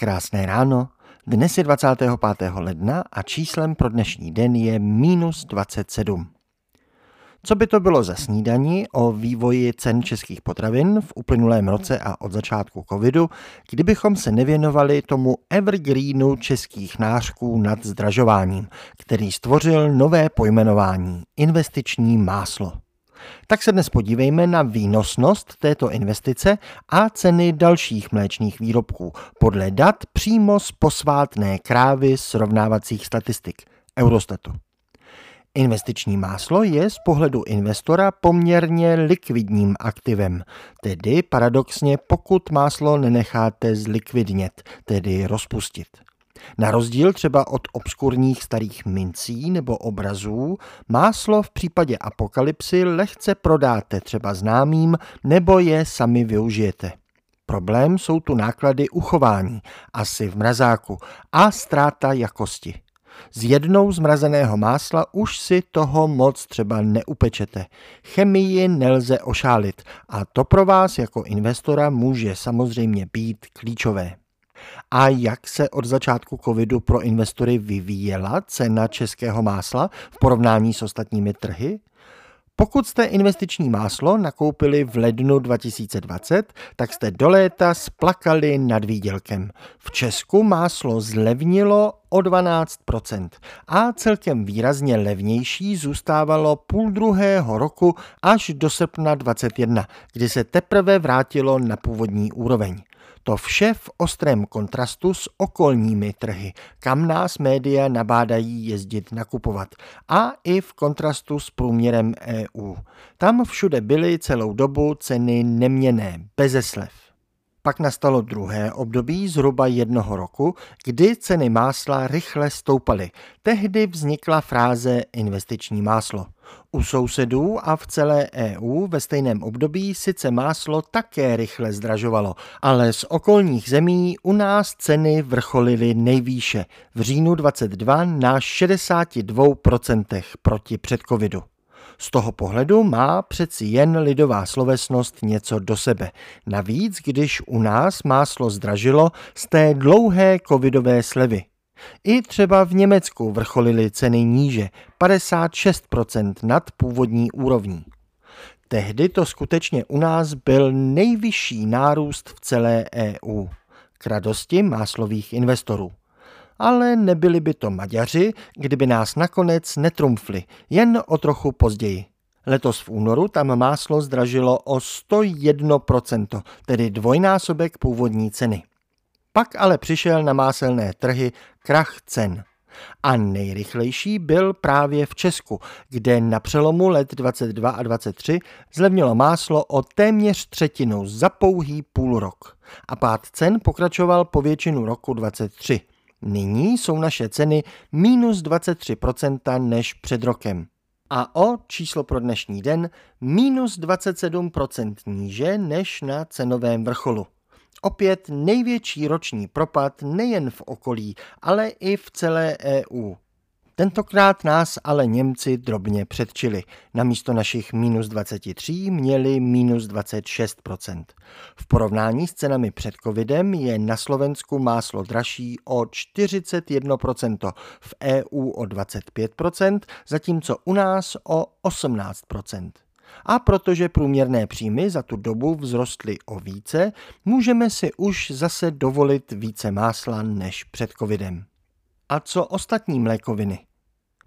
Krásné ráno. Dnes je 25. ledna a číslem pro dnešní den je minus 27. Co by to bylo za snídani o vývoji cen českých potravin v uplynulém roce a od začátku covidu, kdybychom se nevěnovali tomu evergreenu českých nářků nad zdražováním, který stvořil nové pojmenování investiční máslo. Tak se dnes podívejme na výnosnost této investice a ceny dalších mléčných výrobků podle dat přímo z posvátné krávy srovnávacích statistik Eurostatu. Investiční máslo je z pohledu investora poměrně likvidním aktivem, tedy paradoxně pokud máslo nenecháte zlikvidnět, tedy rozpustit. Na rozdíl třeba od obskurních starých mincí nebo obrazů, máslo v případě apokalypsy lehce prodáte třeba známým nebo je sami využijete. Problém jsou tu náklady uchování, asi v mrazáku, a ztráta jakosti. Z jednou zmrazeného másla už si toho moc třeba neupečete. Chemii nelze ošálit a to pro vás jako investora může samozřejmě být klíčové. A jak se od začátku covidu pro investory vyvíjela cena českého másla v porovnání s ostatními trhy? Pokud jste investiční máslo nakoupili v lednu 2020, tak jste do léta splakali nad výdělkem. V Česku máslo zlevnilo o 12% a celkem výrazně levnější zůstávalo půl druhého roku až do srpna 2021, kdy se teprve vrátilo na původní úroveň. To vše v ostrém kontrastu s okolními trhy, kam nás média nabádají jezdit nakupovat. A i v kontrastu s průměrem EU. Tam všude byly celou dobu ceny neměné, beze slev. Pak nastalo druhé období zhruba jednoho roku, kdy ceny másla rychle stoupaly. Tehdy vznikla fráze investiční máslo. U sousedů a v celé EU ve stejném období sice máslo také rychle zdražovalo, ale z okolních zemí u nás ceny vrcholily nejvýše v říjnu 22 na 62% proti před covidu. Z toho pohledu má přeci jen lidová slovesnost něco do sebe. Navíc, když u nás máslo zdražilo z té dlouhé covidové slevy. I třeba v Německu vrcholily ceny níže, 56% nad původní úrovní. Tehdy to skutečně u nás byl nejvyšší nárůst v celé EU. K radosti máslových investorů ale nebyli by to Maďaři, kdyby nás nakonec netrumfli, jen o trochu později. Letos v únoru tam máslo zdražilo o 101%, tedy dvojnásobek původní ceny. Pak ale přišel na máselné trhy krach cen. A nejrychlejší byl právě v Česku, kde na přelomu let 22 a 23 zlevnilo máslo o téměř třetinu za pouhý půl rok. A pád cen pokračoval po většinu roku 23. Nyní jsou naše ceny minus 23% než před rokem. A o číslo pro dnešní den minus 27% níže než na cenovém vrcholu. Opět největší roční propad nejen v okolí, ale i v celé EU. Tentokrát nás ale Němci drobně předčili. Na místo našich minus 23 měli minus 26%. V porovnání s cenami před covidem je na Slovensku máslo dražší o 41%, v EU o 25%, zatímco u nás o 18%. A protože průměrné příjmy za tu dobu vzrostly o více, můžeme si už zase dovolit více másla než před covidem. A co ostatní mlékoviny?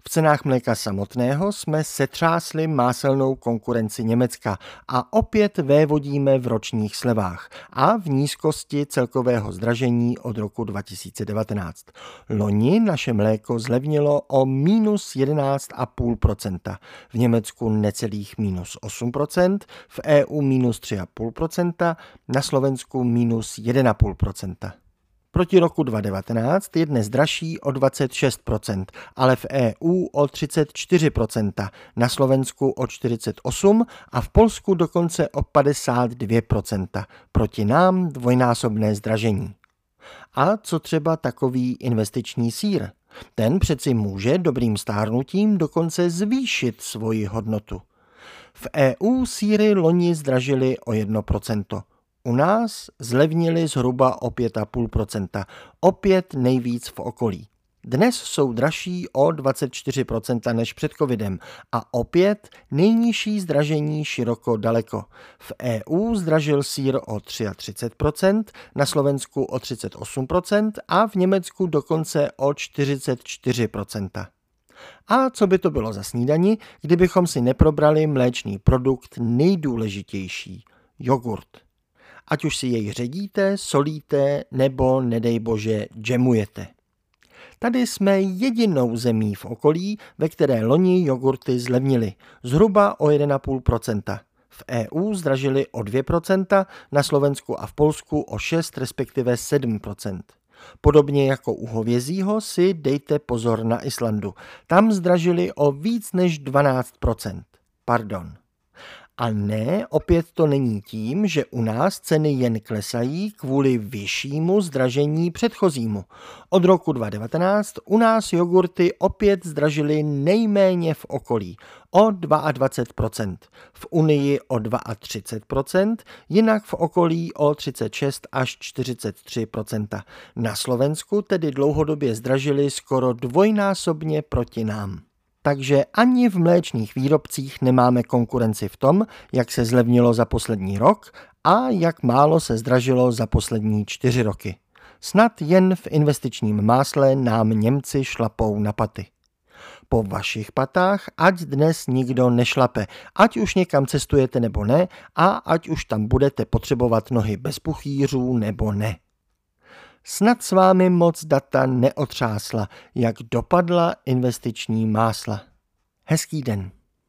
V cenách mléka samotného jsme setřásli máselnou konkurenci Německa a opět vévodíme v ročních slevách a v nízkosti celkového zdražení od roku 2019. Loni naše mléko zlevnilo o minus 11,5%, v Německu necelých minus 8%, v EU minus 3,5%, na Slovensku minus 1,5%. Proti roku 2019 je dnes dražší o 26%, ale v EU o 34%, na Slovensku o 48% a v Polsku dokonce o 52%. Proti nám dvojnásobné zdražení. A co třeba takový investiční sír? Ten přeci může dobrým stárnutím dokonce zvýšit svoji hodnotu. V EU síry loni zdražily o 1%. U nás zlevnili zhruba o 5,5%, opět nejvíc v okolí. Dnes jsou dražší o 24% než před covidem a opět nejnižší zdražení široko daleko. V EU zdražil sír o 33%, na Slovensku o 38% a v Německu dokonce o 44%. A co by to bylo za snídani, kdybychom si neprobrali mléčný produkt nejdůležitější – jogurt. Ať už si jej ředíte, solíte nebo, nedej bože, džemujete. Tady jsme jedinou zemí v okolí, ve které loni jogurty zlevnily, zhruba o 1,5%. V EU zdražili o 2%, na Slovensku a v Polsku o 6 respektive 7%. Podobně jako u hovězího si dejte pozor na Islandu. Tam zdražili o víc než 12%. Pardon. A ne, opět to není tím, že u nás ceny jen klesají kvůli vyššímu zdražení předchozímu. Od roku 2019 u nás jogurty opět zdražily nejméně v okolí o 22%, v Unii o 32%, jinak v okolí o 36 až 43%. Na Slovensku tedy dlouhodobě zdražili skoro dvojnásobně proti nám takže ani v mléčných výrobcích nemáme konkurenci v tom, jak se zlevnilo za poslední rok a jak málo se zdražilo za poslední čtyři roky. Snad jen v investičním másle nám Němci šlapou na paty. Po vašich patách ať dnes nikdo nešlape, ať už někam cestujete nebo ne a ať už tam budete potřebovat nohy bez puchýřů nebo ne. Snad s vámi moc data neotřásla, jak dopadla investiční másla. Hezký den.